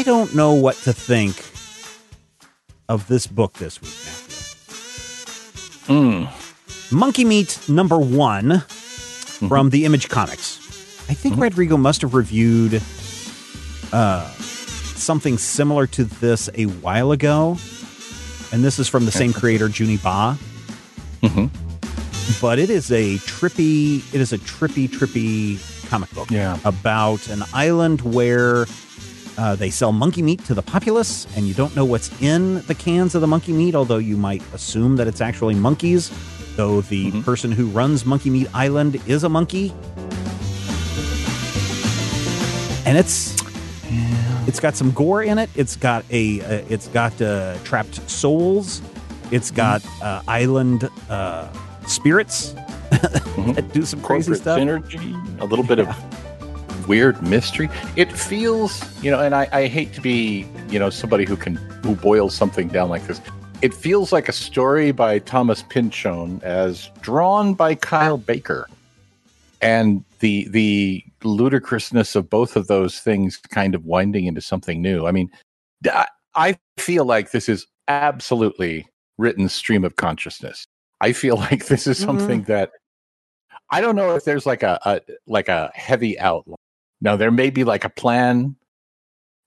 I don't know what to think of this book this week, Matthew. Mm. Monkey Meat number one Mm-hmm. from the Image Comics. I think Rodrigo must have reviewed uh, something similar to this a while ago. And this is from the same creator, Juni Ba. Mhm. But it is a trippy, it is a trippy, trippy comic book Yeah. about an island where uh, they sell monkey meat to the populace, and you don't know what's in the cans of the monkey meat, although you might assume that it's actually monkeys. Though the Mhm. person who runs Monkey Meat Island is a monkey, and it's it's got some gore in it. It's got a uh, it's got uh, trapped souls. It's got uh, island uh, spirits that do some crazy Corporate stuff. synergy, a little bit of weird mystery. It feels, you know, and I, I hate to be, you know, somebody who can who boils something down like this. It feels like a story by Thomas Pynchon as drawn by Kyle Baker. And the the ludicrousness of both of those things kind of winding into something new. I mean, I- feel like this is absolutely written stream of consciousness. I feel like this is Mhm. something that I don't know if there's like a, a like a heavy outline. Now there may be like a plan,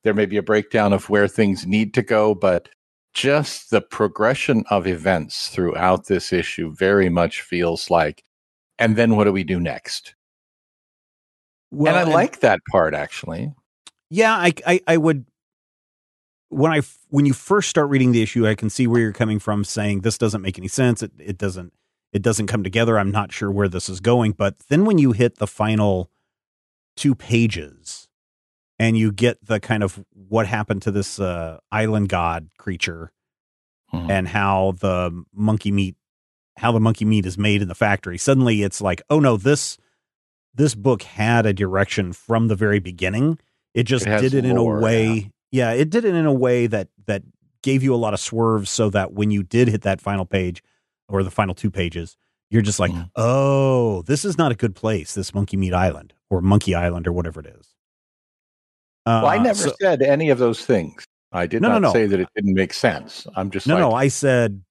there may be a breakdown of where things need to go, but just the progression of events throughout this issue very much feels like and then what do we do next? Well, and I like that part actually. Yeah, I, I, I would. When I when you first start reading the issue, I can see where you're coming from, saying this doesn't make any sense. It it doesn't it doesn't come together. I'm not sure where this is going. But then when you hit the final two pages, and you get the kind of what happened to this uh, island god creature, Mhm. and how the monkey meat how the monkey meat is made in the factory. Suddenly, it's like, oh no this this book had a direction from the very beginning. It just It did it in a lore, way. Yeah. it did it in a way that that gave you a lot of swerves, so that when you did hit that final page or the final two pages, you're just like, Mhm. oh, this is not a good place. This Monkey Meat Island or Monkey Island or whatever it is. well, I Uh, never so- said any of those things. I did No, no, not no. say that it didn't make sense. I'm just No, like, no, I said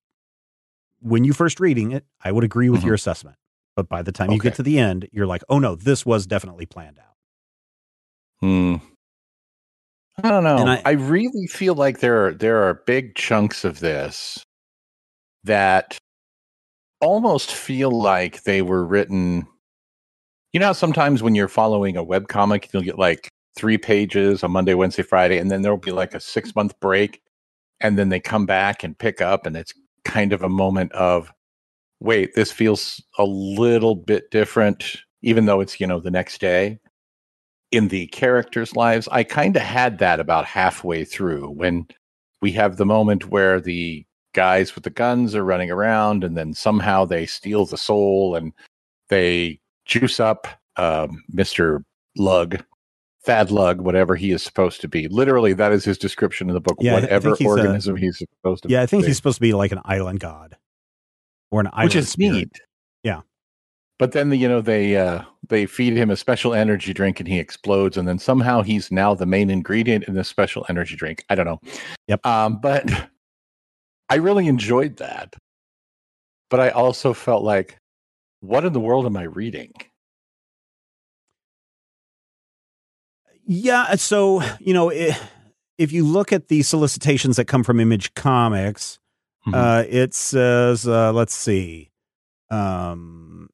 when you first reading it, I would agree with Mhm. your assessment. But by the time you get to the end, you're like, oh no, this was definitely planned out. Hmm. I don't know. I, I- really feel like there are there are big chunks of this that almost feel like they were written. You know, sometimes when you're following a web comic, you'll get like three pages on Monday, Wednesday, Friday, and then there'll be like a six month break, and then they come back and pick up, and it's kind of a moment of, wait, this feels a little bit different, even though it's you know the next day in the characters' lives. I kind of had that about halfway through when we have the moment where the guys with the guns are running around and then somehow they steal the soul and they juice up um, Mr. Lug, Thad Lug, whatever he is supposed to be. Literally, that is his description in the book. Yeah, whatever he's a- organism he's supposed to Yeah, I think be. he's supposed to be like an island god or an island which is spirit. neat. Yeah. But then the, you know they uh, they feed him a special energy drink and he explodes, and then somehow he's now the main ingredient in this special energy drink. I don't know. Yep. Um, but I really enjoyed that. But I also felt like, what in the world am I reading? Yeah, so you know, if you look at the solicitations that come from Image Comics, Mhm. uh, it says, uh, let's see, um,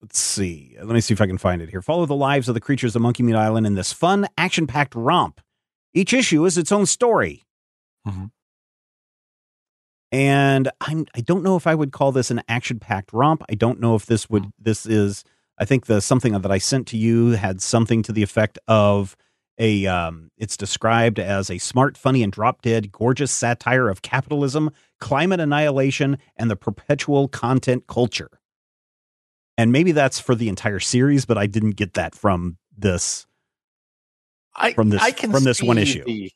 let's see, let me see if I can find it here. Follow the lives of the creatures of Monkey Meat Island in this fun, action-packed romp. Each issue is its own story. Mhm. And I'm I don't know if I would call this an action-packed romp. I don't know if this would this is I think the something that I sent to you had something to the effect of a um it's described as a smart, funny and drop-dead gorgeous satire of capitalism, climate annihilation and the perpetual content culture. And maybe that's for the entire series, but I didn't get that from this I, From this- I can from this one issue. The,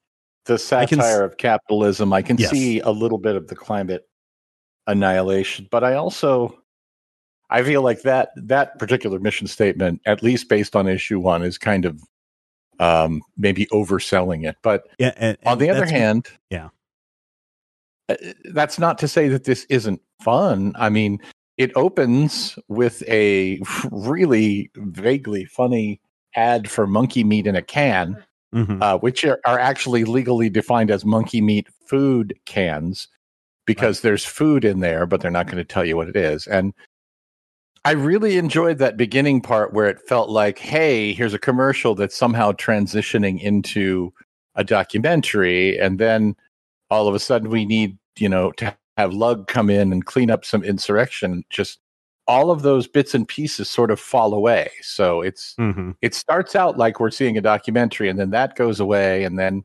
the satire of capitalism. I can Yes. see a little bit of the climate annihilation, but I also I feel like that that particular mission statement, at least based on issue one, is kind of um, maybe overselling it. But yeah, and, on the other hand, yeah, uh, that's not to say that this isn't fun. I mean, it opens with a really vaguely funny ad for monkey meat in a can, mm-hmm. uh, which are, are, actually legally defined as monkey meat food cans because right. there's food in there, but they're not going to tell you what it is. And I really enjoyed that beginning part where it felt like, hey, here's a commercial that's somehow transitioning into a documentary. And then all of a sudden we need, you know, to have Lug come in and clean up some insurrection. Just all of those bits and pieces sort of fall away. So it's mm-hmm. it starts out like we're seeing a documentary, and then that goes away, and then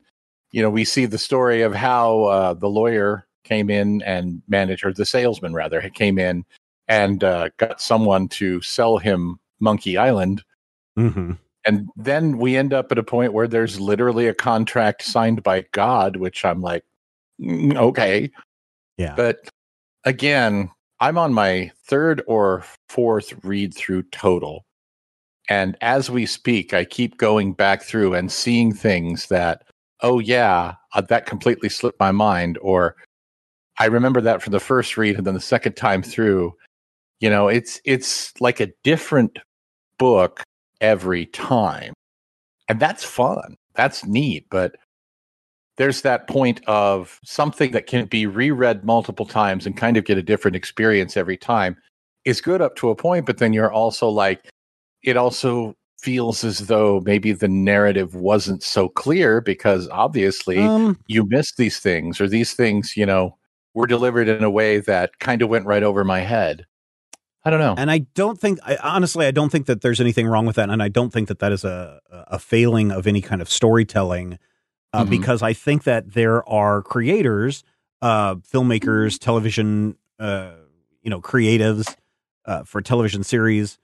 you know we see the story of how uh, the lawyer came in and managed, or the salesman rather, came in and uh, got someone to sell him Monkey Island. Mm-hmm. And then we end up at a point where there's literally a contract signed by God, which I'm like, mm, okay. Yeah. But again, I'm on my third or fourth read through total. And as we speak, I keep going back through and seeing things that, oh, yeah, uh, that completely slipped my mind. Or I remember that from the first read. And then the second time through, you know, it's, it's like a different book every time. And that's fun. That's neat. But there's that point of something that can be reread multiple times and kind of get a different experience every time is good up to a point, but then you're also like, it also feels as though maybe the narrative wasn't so clear because obviously um, you missed these things or these things, you know, were delivered in a way that kind of went right over my head. I don't know. And I don't think, I, honestly, I don't think that there's anything wrong with that. And I don't think that that is a, a failing of any kind of storytelling uh, mm-hmm. because I think that there are creators, uh, filmmakers, television, uh, you know, creatives uh, for television series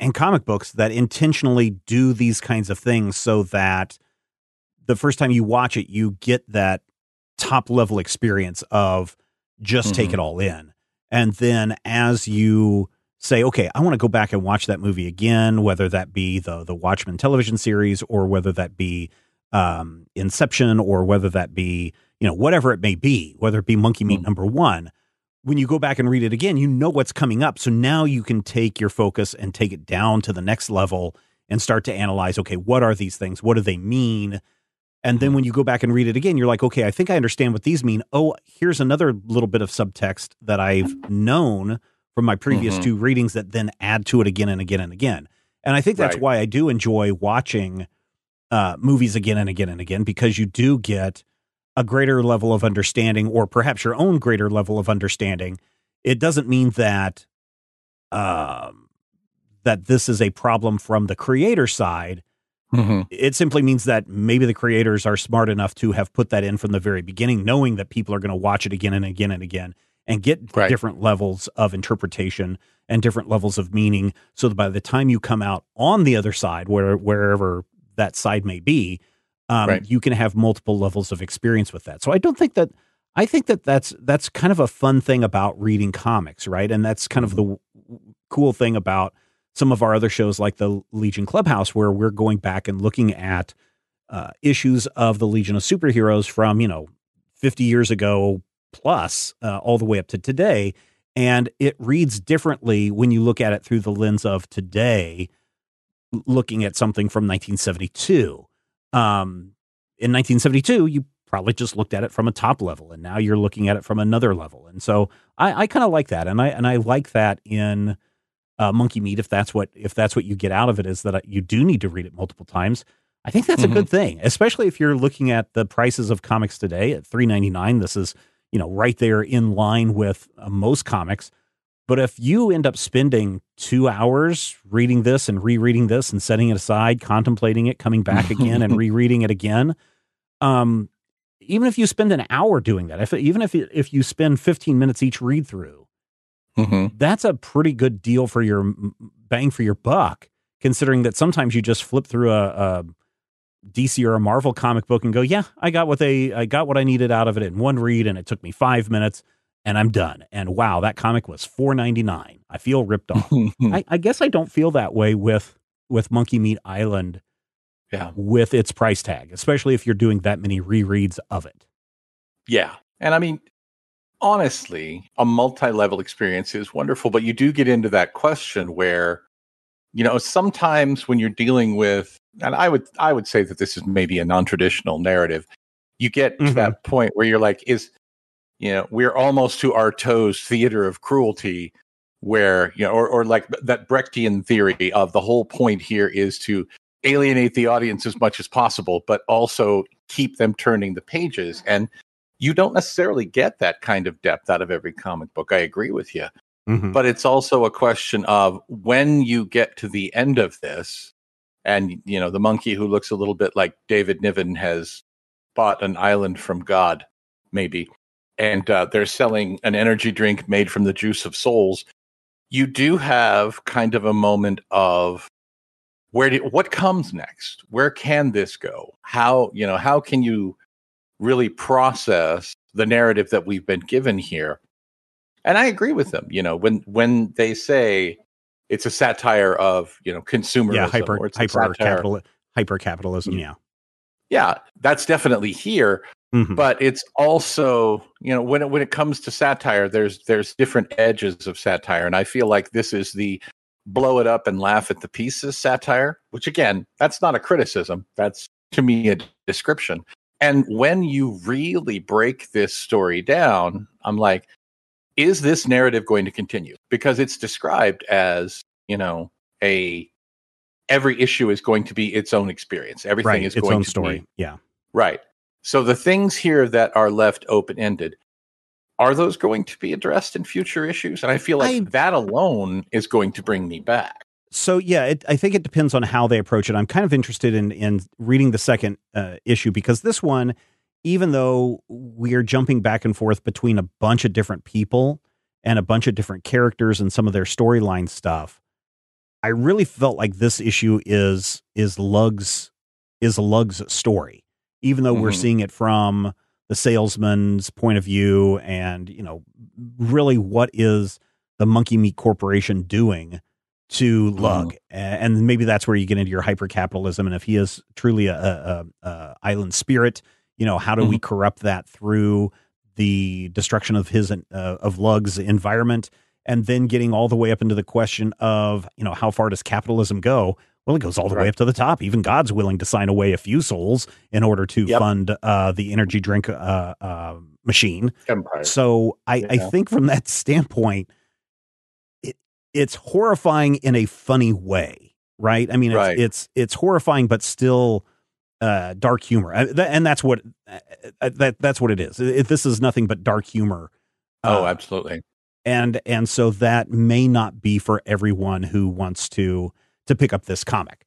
and comic books that intentionally do these kinds of things so that the first time you watch it, you get that top level experience of just mm-hmm. take it all in. And then as you say, okay, I want to go back and watch that movie again, whether that be the the Watchmen television series or whether that be um, Inception or whether that be, you know, whatever it may be, whether it be Monkey Meat mm. number one, when you go back and read it again, you know what's coming up. So now you can take your focus and take it down to the next level and start to analyze, okay, what are these things? What do they mean? And then hmm. when you go back and read it again, you're like, okay, I think I understand what these mean. Oh, here's another little bit of subtext that I've known from my previous mm-hmm. two readings that then add to it again and again and again. And I think that's right. why I do enjoy watching uh, movies again and again and again because you do get a greater level of understanding or perhaps your own greater level of understanding. It doesn't mean that um, that this is a problem from the creator side. Mm-hmm. It simply means that maybe the creators are smart enough to have put that in from the very beginning, knowing that people are going to watch it again and again and again and get right. different levels of interpretation and different levels of meaning so that by the time you come out on the other side where wherever that side may be, um, right. you can have multiple levels of experience with that. So I don't think that I think that that's that's kind of a fun thing about reading comics, right? And that's kind of the w- cool thing about some of our other shows like the Legion Clubhouse, where we're going back and looking at uh, issues of the Legion of Superheroes from you know 50 years ago plus, uh, all the way up to today, and it reads differently when you look at it through the lens of today looking at something from 1972. Um, in 1972, you probably just looked at it from a top level, and now you're looking at it from another level. And so I, I kind of like that, and I and I like that in uh, Monkey Meat. If that's what if that's what you get out of it is that you do need to read it multiple times. I think that's mm-hmm. a good thing, especially if you're looking at the prices of comics today at 3.99. This is you know right there in line with uh, most comics. But if you end up spending two hours reading this and rereading this and setting it aside, contemplating it, coming back again and rereading it again, um, even if you spend an hour doing that, if even if if you spend 15 minutes each read through, mm-hmm. that's a pretty good deal for your bang for your buck. Considering that sometimes you just flip through a, a DC or a Marvel comic book and go, yeah, I got what they I got what I needed out of it in one read, and it took me five minutes and I'm done. And wow, that comic was four ninety nine. I feel ripped off. I, I, guess I don't feel that way with with Monkey Meat Island Yeah. with its price tag, especially if you're doing that many rereads of it. Yeah. And I mean, honestly, a multi level experience is wonderful, but you do get into that question where, you know, sometimes when you're dealing with, and I would, I would say that this is maybe a non traditional narrative, you get to mm-hmm. that point where you're like, is, you know, we're almost to Artaud's theater of cruelty, where, you know, or, or like that Brechtian theory of the whole point here is to alienate the audience as much as possible, but also keep them turning the pages. And you don't necessarily get that kind of depth out of every comic book. I agree with you. Mhm. But it's also a question of when you get to the end of this, and you know, the monkey who looks a little bit like David Niven has bought an island from God, maybe, and uh, they're selling an energy drink made from the juice of souls. You do have kind of a moment of where do, what comes next? Where can this go? How you know how can you really process the narrative that we've been given here? And I agree with them. You know, when when they say it's a satire of you know consumerism, yeah, hyper hyper capital hyper capitalism. Yeah. yeah, that's definitely here. Mhm. But it's also you know when it, when it comes to satire, there's there's different edges of satire, and I feel like this is the blow it up and laugh at the pieces satire. Which again, that's not a criticism. That's to me a description. And when you really break this story down, I'm like, is this narrative going to continue? Because it's described as, you know, a every issue is going to be its own experience. Everything right. is Its going own to story. be Yeah. right. So the things here that are left open ended, are those going to be addressed in future issues? And I feel like I- that alone is going to bring me back. So yeah, it, I think it depends on how they approach it. I'm kind of interested in in reading the second uh, issue because this one, even though we are jumping back and forth between a bunch of different people and a bunch of different characters and some of their storyline stuff, I really felt like this issue is is Lug's is Lug's story, even though we're Mhm. seeing it from the salesman's point of view, and you know, really, what is the Monkey Meat Corporation doing? to Lug, A- and maybe that's where you get into your hyper capitalism. And if he is truly a, a, a island spirit, you know, how do we corrupt that through the destruction of his uh, of Lug's environment, and then getting all the way up into the question of you know how far does capitalism go? Well, it goes all the way up to the top. Even God's willing to sign away a few souls in order to Yep. fund uh, the energy drink uh, uh, machine. Empire. So I, I think from that standpoint, it it's horrifying in a funny way, right? I mean, it's Right. it's, it's horrifying, but still uh, dark humor, Uh, and that's what uh, that that's what it is. If this is nothing but dark humor. oh, absolutely. and and so that may not be for everyone who wants to to pick up this comic.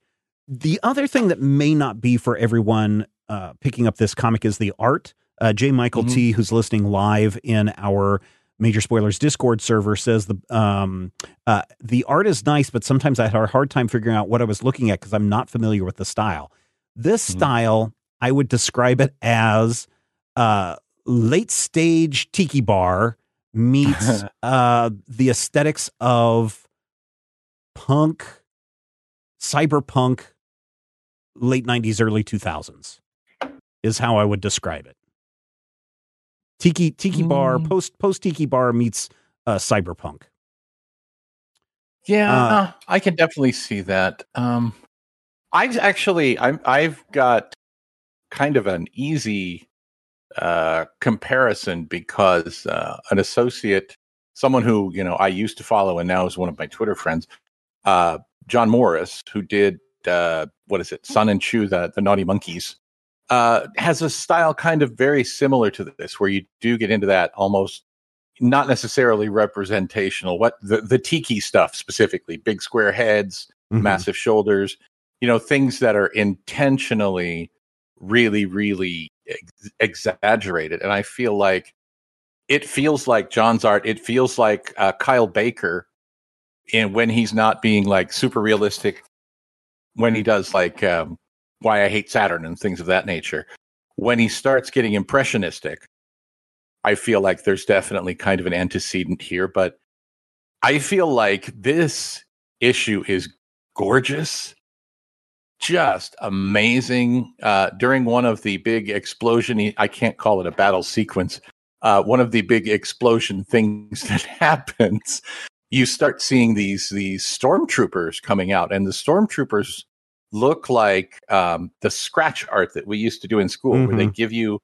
The other thing that may not be for everyone uh, picking up this comic is the art. Uh, J. Michael Mhm. T, who's listening live in our Major Spoilers Discord server, says the um, uh, the art is nice, but sometimes I had a hard time figuring out what I was looking at because I'm not familiar with the style. This Mhm. style, I would describe it as uh, late stage tiki bar meets uh, the aesthetics of punk, cyberpunk, late 90s, early 2000s is how I would describe it. Tiki tiki bar, Mm. post post tiki bar meets uh, cyberpunk. Yeah, Uh, I can definitely see that. Um, I've actually, I'm, I've got kind of an easy uh, comparison because uh, an associate, someone who you know I used to follow and now is one of my Twitter friends, uh, John Morris, who did uh, what is it, Sun and Chew, the the Naughty Monkeys, uh, has a style kind of very similar to this, where you do get into that almost not necessarily representational. What the the tiki stuff specifically, big square heads, Mhm. massive shoulders, you know, things that are intentionally really, really ex- exaggerated. And I feel like it feels like John's art. It feels like uh, Kyle Baker, and when he's not being like super realistic, when he does like um, Why I Hate Saturn and things of that nature. When he starts getting impressionistic, I feel like there's definitely kind of an antecedent here, but I feel like this issue is gorgeous just amazing. Uh, during one of the big explosion, I can't call it a battle sequence. Uh, one of the big explosion things that happens, you start seeing these these stormtroopers coming out, and the stormtroopers look like um, the scratch art that we used to do in school, mm-hmm. where they mm-hmm. give you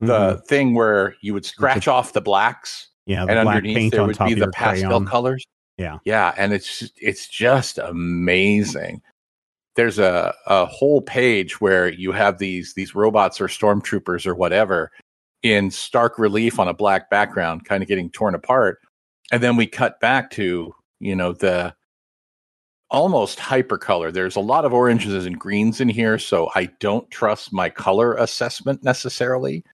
the mm-hmm. thing where you would scratch off the blacks, yeah, the and underneath there would be the pastel crayon. colors. Yeah, yeah, and it's it's just amazing. There's a a whole page where you have these these robots or stormtroopers or whatever in stark relief on a black background, kind of getting torn apart, and then we cut back to you know the almost hyper color. There's a lot of oranges and greens in here, so I don't trust my color assessment necessarily.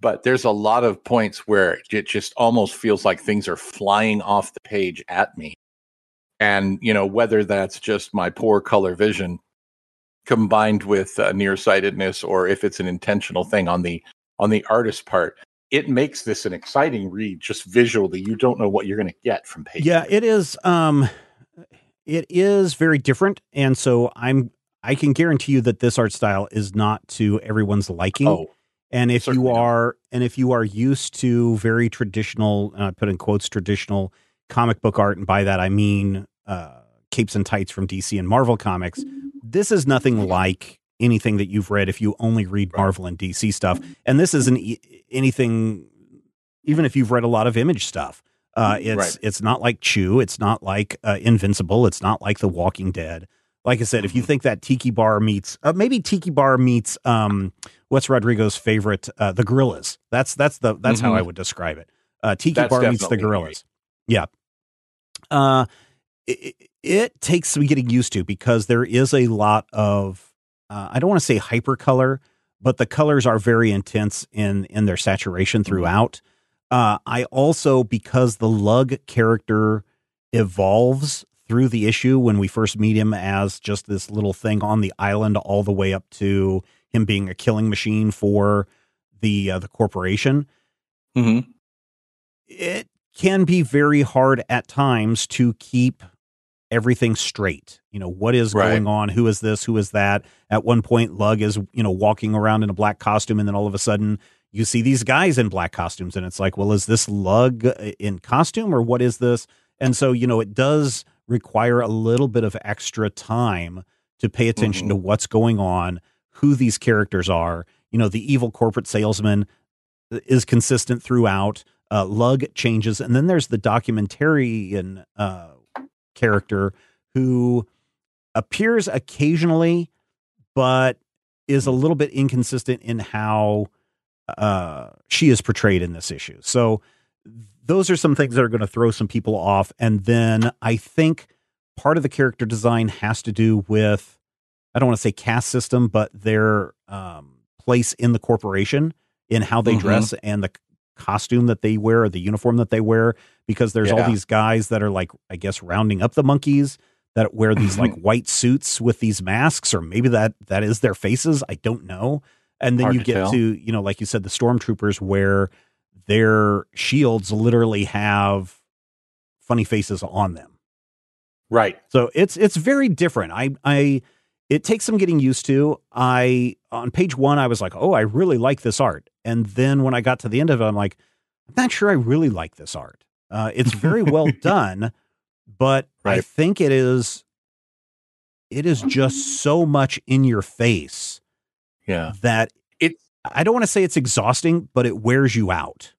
But there's a lot of points where it just almost feels like things are flying off the page at me. And, you know, whether that's just my poor color vision combined with uh, nearsightedness or if it's an intentional thing on the on the artist part, it makes this an exciting read just visually. You don't know what you're going to get from page. Yeah, it is um it is very different and so i'm i can guarantee you that this art style is not to everyone's liking oh, and if you are not. and if you are used to very traditional uh, put in quotes traditional comic book art and by that i mean uh, capes and tights from dc and marvel comics this is nothing like anything that you've read if you only read marvel and dc stuff and this isn't anything even if you've read a lot of image stuff uh, it's right. it's not like Chew. It's not like uh, Invincible. It's not like The Walking Dead. Like I said, if you mm-hmm. think that Tiki Bar meets uh, maybe Tiki Bar meets um, what's Rodrigo's favorite, uh, the Gorillaz. That's that's the that's mm-hmm. how I would describe it. Uh, Tiki that's Bar meets the Gorillaz. Yeah. Uh, it, it, takes some getting used to because there is a lot of uh, I don't want to say hyper color, but the colors are very intense in in their saturation mm-hmm. throughout. Uh, I also, because the Lug character evolves through the issue when we first meet him as just this little thing on the island, all the way up to him being a killing machine for the uh, the corporation. Mm-hmm. It can be very hard at times to keep everything straight. You know, what is right. going on? Who is this? Who is that? At one point, Lug is, you know, walking around in a black costume, and then all of a sudden you see these guys in black costumes and it's like well is this lug uh, in costume or what is this and so you know it does require a little bit of extra time to pay attention mm-hmm. to what's going on who these characters are you know the evil corporate salesman uh, is consistent throughout uh, lug changes and then there's the documentarian uh, character who appears occasionally but is a little bit inconsistent in how uh, she is portrayed in this issue. So those are some things that are going to throw some people off. And then I think part of the character design has to do with I don't want to say caste system, but their um, place in the corporation in how they mm-hmm. dress and the costume that they wear or the uniform that they wear because there's yeah. all these guys that are like I guess rounding up the monkeys that wear these like white suits with these masks or maybe that that is their faces I don't know and then Hard you to get tell. to you know like you said the stormtroopers where their shields literally have funny faces on them right so it's it's very different i i it takes some getting used to i on page one i was like oh i really like this art and then when i got to the end of it i'm like i'm not sure i really like this art uh, it's very well done but right. i think it is it is just so much in your face yeah. That it I don't want to say it's exhausting, but it wears you out.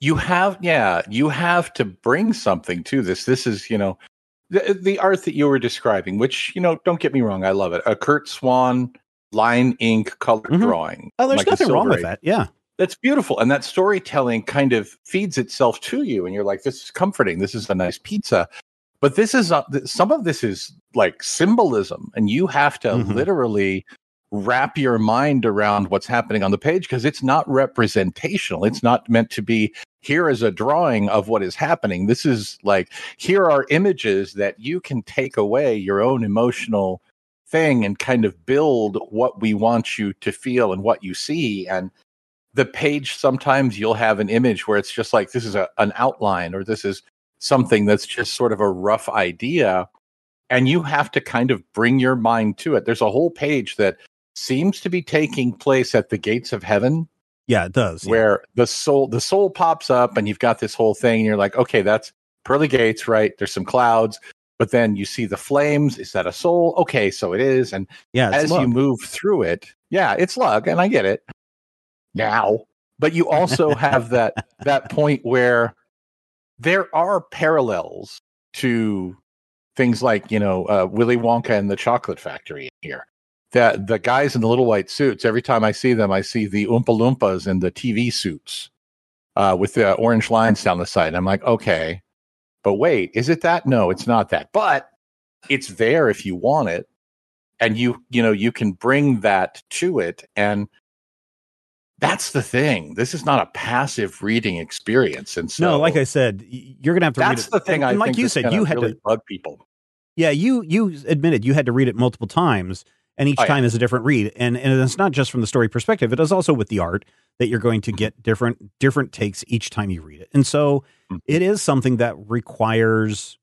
You have yeah, you have to bring something to this. This is, you know, the, the art that you were describing, which, you know, don't get me wrong, I love it. A Curt Swan line ink color mm-hmm. drawing. Oh, there's like nothing wrong with that. Yeah. That's beautiful. And that storytelling kind of feeds itself to you. And you're like, this is comforting. This is a nice pizza. But this is, uh, some of this is like symbolism. And you have to mm-hmm. literally wrap your mind around what's happening on the page because it's not representational. It's not meant to be here is a drawing of what is happening. This is like here are images that you can take away your own emotional thing and kind of build what we want you to feel and what you see and the page sometimes you'll have an image where it's just like this is a, an outline or this is something that's just sort of a rough idea and you have to kind of bring your mind to it. There's a whole page that seems to be taking place at the gates of heaven. Yeah, it does. yeah. Where the soul the soul pops up and you've got this whole thing and you're like, okay, that's pearly gates, right? There's some clouds, but then you see the flames. Is that a soul? Okay, so it is. And yeah, as you move through it, yeah, it's lug, and I get it now. But you also have that that point where there are parallels to things like you know uh, Willy Wonka and the Chocolate Factory here. That the guys in the little white suits. Every time I see them, I see the Oompa Loompas in the TV suits uh, with the orange lines down the side. I'm like, okay, but wait, is it that? No, it's not that. But it's there if you want it, and you you know you can bring that to it and that's the thing. This is not a passive reading experience, and so no, like I said, you're gonna have to read that's it. the thing. And, I and like think you said, you had really to. bug people. Yeah, you you admitted you had to read it multiple times, and each Oh, yeah. time is a different read. And and it's not just from the story perspective; it is also with the art that you're going to get different different takes each time you read it. And so Mhm. it is something that requires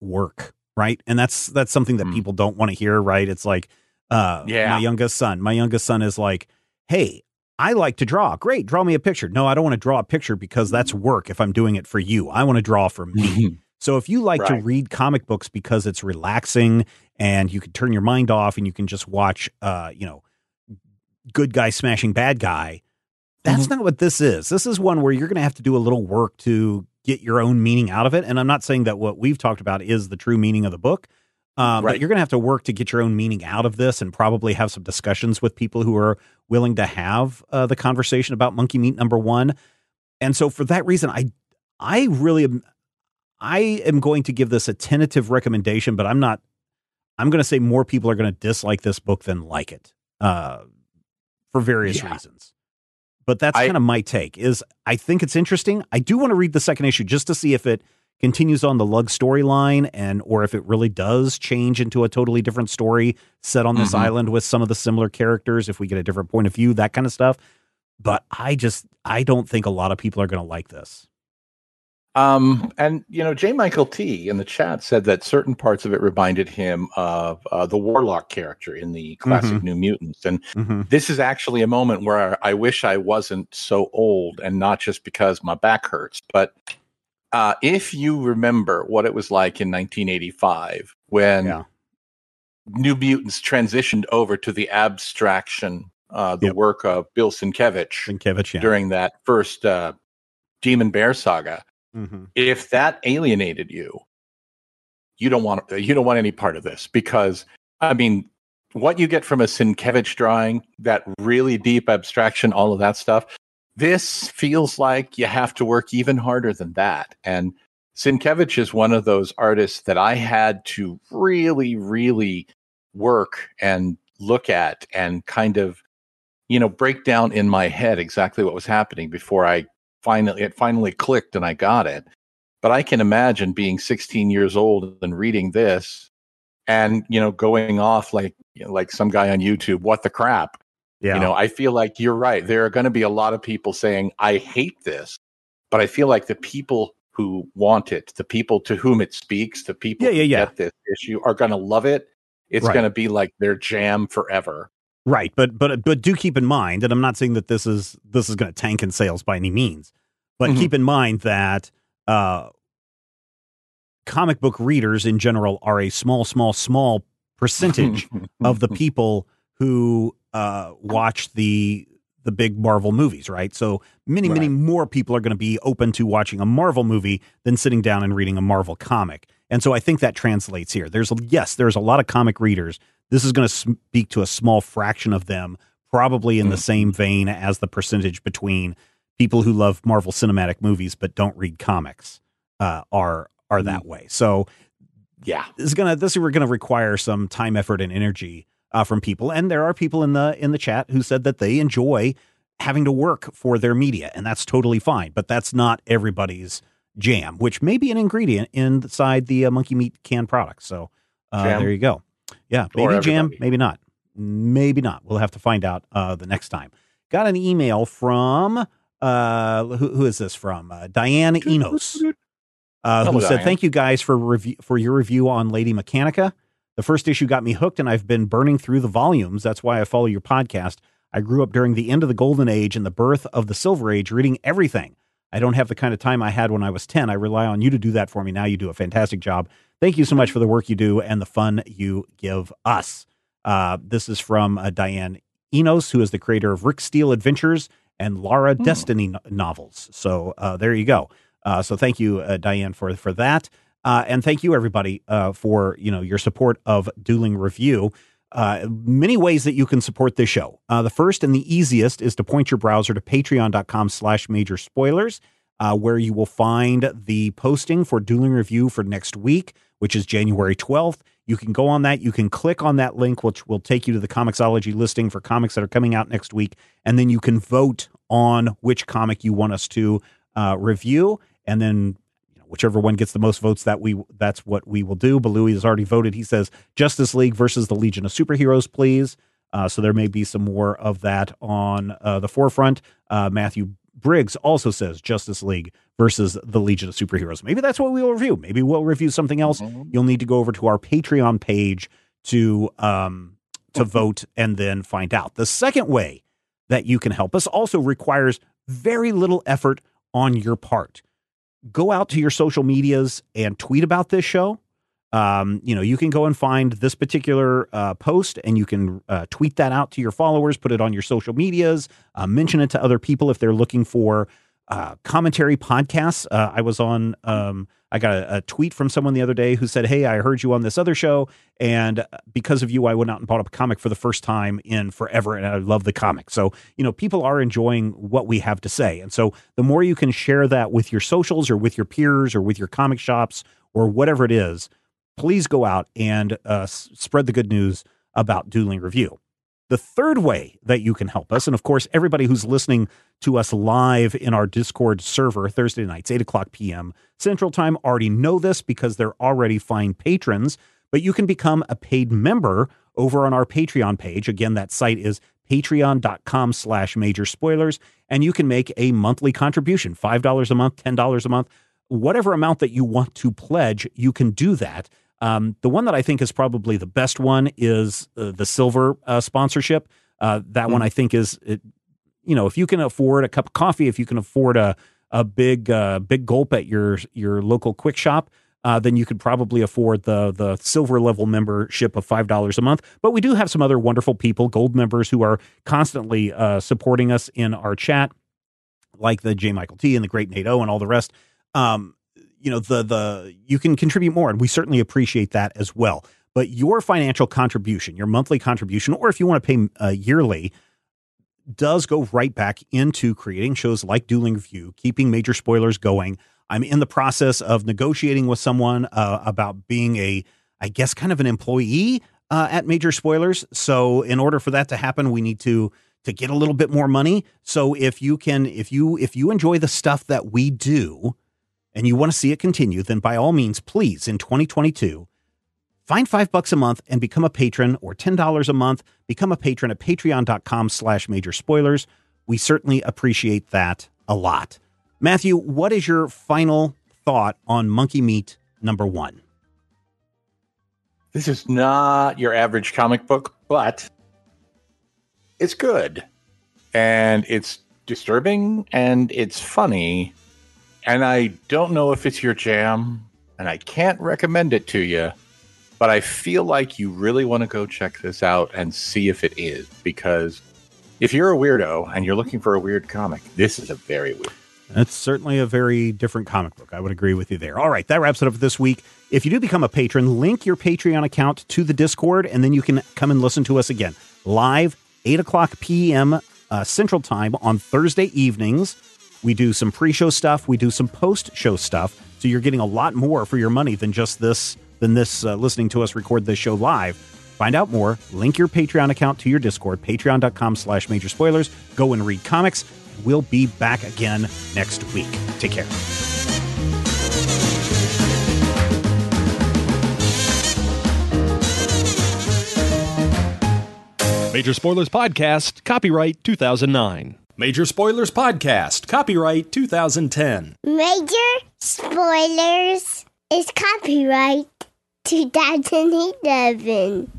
work, right? And that's that's something that Mm. people don't want to hear, right? It's like, uh, Yeah. my youngest son. My youngest son is like, "Hey, I like to draw. Great, draw me a picture." No, I don't want to draw a picture because that's work. If I'm doing it for you, I want to draw for me. So if you like to read comic books because it's relaxing and you can turn your mind off and you can just watch uh, you know, good guy smashing bad guy, that's not what this is. This is one where you're going to have to do a little work to get your own meaning out of it. And I'm not saying that what we've talked about is the true meaning of the book. Um, But Right. you're going to have to work to get your own meaning out of this and probably have some discussions with people who are willing to have uh, the conversation about Monkey Meat number one. And so for that reason, I I really am I am going to give this a tentative recommendation, but I'm not I'm going to say more people are going to dislike this book than like it uh, for various Yeah. reasons. But that's kind of my take. Is I think it's interesting. I do want to read the second issue just to see if it continues on the Lug storyline and or if it really does change into a totally different story set on this Mhm. island with some of the similar characters. If we get a different point of view, that kind of stuff. But I just I don't think a lot of people are going to like this. Um, and you know, J. Michael T. in the chat said that certain parts of it reminded him of uh, the Warlock character in the classic New Mutants, and Mm-hmm. this is actually a moment where I wish I wasn't so old, and not just because my back hurts, but uh, if you remember what it was like in 1985 when Yeah. New Mutants transitioned over to the abstraction, uh, the Yep. work of Bill Sienkiewicz Sienkiewicz, yeah. during that first uh, Demon Bear saga Mhm. if that alienated you you don't want you don't want any part of this because i mean what you get from a Sienkiewicz drawing that really deep abstraction all of that stuff this feels like you have to work even harder than that and Sienkiewicz is one of those artists that i had to really really work and look at and kind of you know break down in my head exactly what was happening before i finally it finally clicked and I got it. But I can imagine being 16 years old and reading this and you know going off like you know, like some guy on YouTube, what the crap? Yeah. You know, I feel like you're right. There are going to be a lot of people saying I hate this, but I feel like the people who want it, the people to whom it speaks, the people Yeah, yeah, who yeah. get this issue are going to love it. It's Right. going to be like their jam forever. Right, but but but do keep in mind, and I'm not saying that this is this is going to tank in sales by any means, but Mhm. keep in mind that uh, comic book readers in general are a small, small, small percentage of the people who uh, watch the the big Marvel movies, right? So many, many more people are going to be open to watching a Marvel movie than sitting down and reading a Marvel comic. And so I think that translates here. There's a, yes, there's a lot of comic readers. This is going to speak to a small fraction of them, probably in the Mhm. same vein as the percentage between people who love Marvel cinematic movies but don't read comics uh, are are that way. So yeah. this is gonna this is gonna require some time, effort, and energy uh, from people. And there are people in the in the chat who said that they enjoy having to work for their media, and that's totally fine. But that's not everybody's jam, which may be an ingredient inside the uh, monkey meat canned product. So uh, there you go. Yeah, maybe jam, maybe not, maybe not. We'll have to find out uh, the next time. Got an email from uh, who, who is this from? Uh, Diane Enos. uh, who Hello, said, Diane. "Thank you guys for review for your review on Lady Mechanika. The first issue got me hooked, and I've been burning through the volumes. That's why I follow your podcast. I grew up during the end of the Golden Age and the birth of the Silver Age, reading everything. I don't have the kind of time I had when I was ten. I rely on you to do that for me. Now you do a fantastic job. Thank you so much for the work you do and the fun you give us." Uh, this is from uh, Diane Enos, who is the creator of Rick Steele Adventures and Lara Hmm. Destiny no- novels. So uh, there you go. Uh, so thank you, uh, Diane, for for that, uh, and thank you everybody uh, for you know your support of Dueling Review. Uh, many ways that you can support this show. Uh, the first and the easiest is to point your browser to patreon.com slash major spoilers, uh, where you will find the posting for Dueling Review for next week, which is January 12th. You can go on that. You can click on that link, which will take you to the Comixology listing for comics that are coming out next week. And then you can vote on which comic you want us to uh, review. And then whichever one gets the most votes, that we that's what we will do. Balooey has already voted. He says Justice League versus the Legion of Superheroes, please. Uh, so there may be some more of that on uh, the forefront. Uh, Matthew Briggs also says Justice League versus the Legion of Superheroes. Maybe that's what we will review. Maybe we'll review something else. Mhm. You'll need to go over to our Patreon page to um, to vote and then find out. The second way that you can help us also requires very little effort on your part. Go out to your social medias and tweet about this show. Um, you know, you can go and find this particular uh, post and you can uh, tweet that out to your followers, put it on your social medias, uh, mention it to other people if they're looking for uh, commentary podcasts. Uh, I was on, um, I got a, a tweet from someone the other day who said, Hey, I heard you on this other show. And uh, because of you, I went out and bought up a comic for the first time in forever. And I love the comic. So, you know, people are enjoying what we have to say. And so the more you can share that with your socials or with your peers or with your comic shops or whatever it is, please go out and uh, spread the good news about Dueling Review. The third way that you can help us, and of course, everybody who's listening to us live in our Discord server Thursday nights, 8 o'clock p.m. Central Time, already know this because they're already fine patrons, but you can become a paid member over on our Patreon page. Again, that site is patreon.com slash major spoilers, and you can make a monthly contribution $5 a month, $10 a month, whatever amount that you want to pledge, you can do that. Um, the one that I think is probably the best one is uh, the silver uh, sponsorship. Uh, that one I think is, it, you know, if you can afford a cup of coffee, if you can afford a a big uh, big gulp at your your local quick shop, uh, then you could probably afford the the silver level membership of five dollars a month. But we do have some other wonderful people, gold members, who are constantly uh, supporting us in our chat, like the J. Michael T. and the Great Nate O. and all the rest. Um, you know, the the you can contribute more, and we certainly appreciate that as well. But your financial contribution, your monthly contribution, or if you want to pay uh, yearly, does go right back into creating shows like Dueling Review, keeping major spoilers going. I'm in the process of negotiating with someone uh, about being a, I guess, kind of an employee uh, at Major Spoilers. So, in order for that to happen, we need to to get a little bit more money. So, if you can, if you if you enjoy the stuff that we do, and you want to see it continue, then by all means, please in 2022 find five bucks a month and become a patron or $10 a month become a patron at patreon.com slash major spoilers we certainly appreciate that a lot matthew what is your final thought on monkey meat number one This is not your average comic book, but it's good. And it's disturbing and it's funny. And I don't know if it's your jam, and I can't recommend it to you, but I feel like you really want to go check this out and see if it is. Because if you're a weirdo and you're looking for a weird comic, this is a very weird. That's certainly a very different comic book. I would agree with you there. All right, that wraps it up for this week. If you do become a patron, link your Patreon account to the Discord, and then you can come and listen to us again live, 8 o'clock p.m. Uh, Central Time on Thursday evenings. We do some pre show stuff, we do some post show stuff. So you're getting a lot more for your money than just this, than this uh, listening to us record this show live. Find out more. Link your Patreon account to your Discord, patreon.com slash major spoilers. Go and read comics. We'll be back again next week. Take care. Major Spoilers Podcast, copyright 2009. Major Spoilers Podcast, copyright 2010. Major Spoilers is copyright 2011.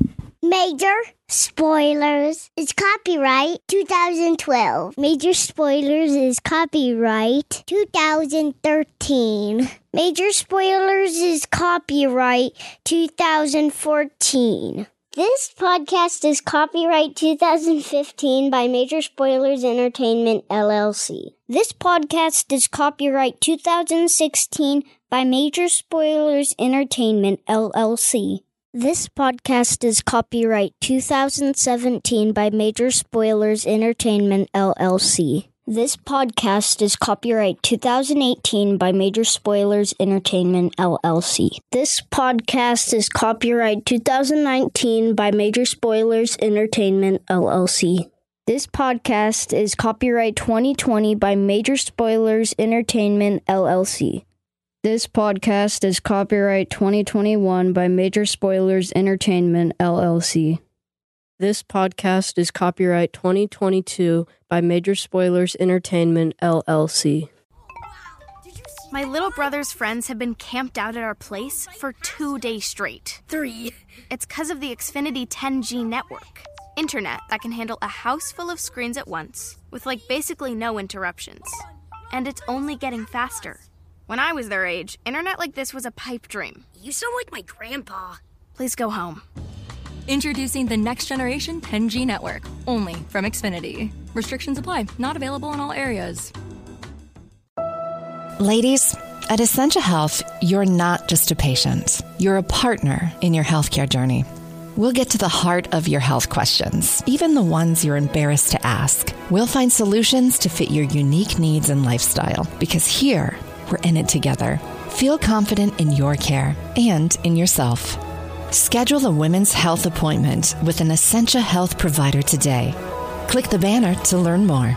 Major Spoilers is copyright 2012. Major Spoilers is copyright 2013. Major Spoilers is copyright 2014. This podcast is copyright 2015 by Major Spoilers Entertainment LLC. This podcast is copyright 2016 by Major Spoilers Entertainment LLC. This podcast is copyright 2017 by Major Spoilers Entertainment LLC. This podcast is copyright 2018 by Major Spoilers Entertainment LLC. This podcast is copyright 2019 by Major Spoilers Entertainment LLC. This podcast is copyright 2020 by Major Spoilers Entertainment LLC. This podcast is copyright 2021 by Major Spoilers Entertainment LLC. This podcast is copyright 2022 by Major Spoilers Entertainment LLC. My little brother's friends have been camped out at our place for two days straight. Three. It's because of the Xfinity 10G network. Internet that can handle a house full of screens at once, with like basically no interruptions. And it's only getting faster. When I was their age, internet like this was a pipe dream. You sound like my grandpa. Please go home. Introducing the next generation 10G network, only from Xfinity. Restrictions apply, not available in all areas. Ladies, at Essentia Health, you're not just a patient, you're a partner in your healthcare journey. We'll get to the heart of your health questions, even the ones you're embarrassed to ask. We'll find solutions to fit your unique needs and lifestyle because here, we're in it together. Feel confident in your care and in yourself. Schedule a women's health appointment with an Essentia Health provider today. Click the banner to learn more.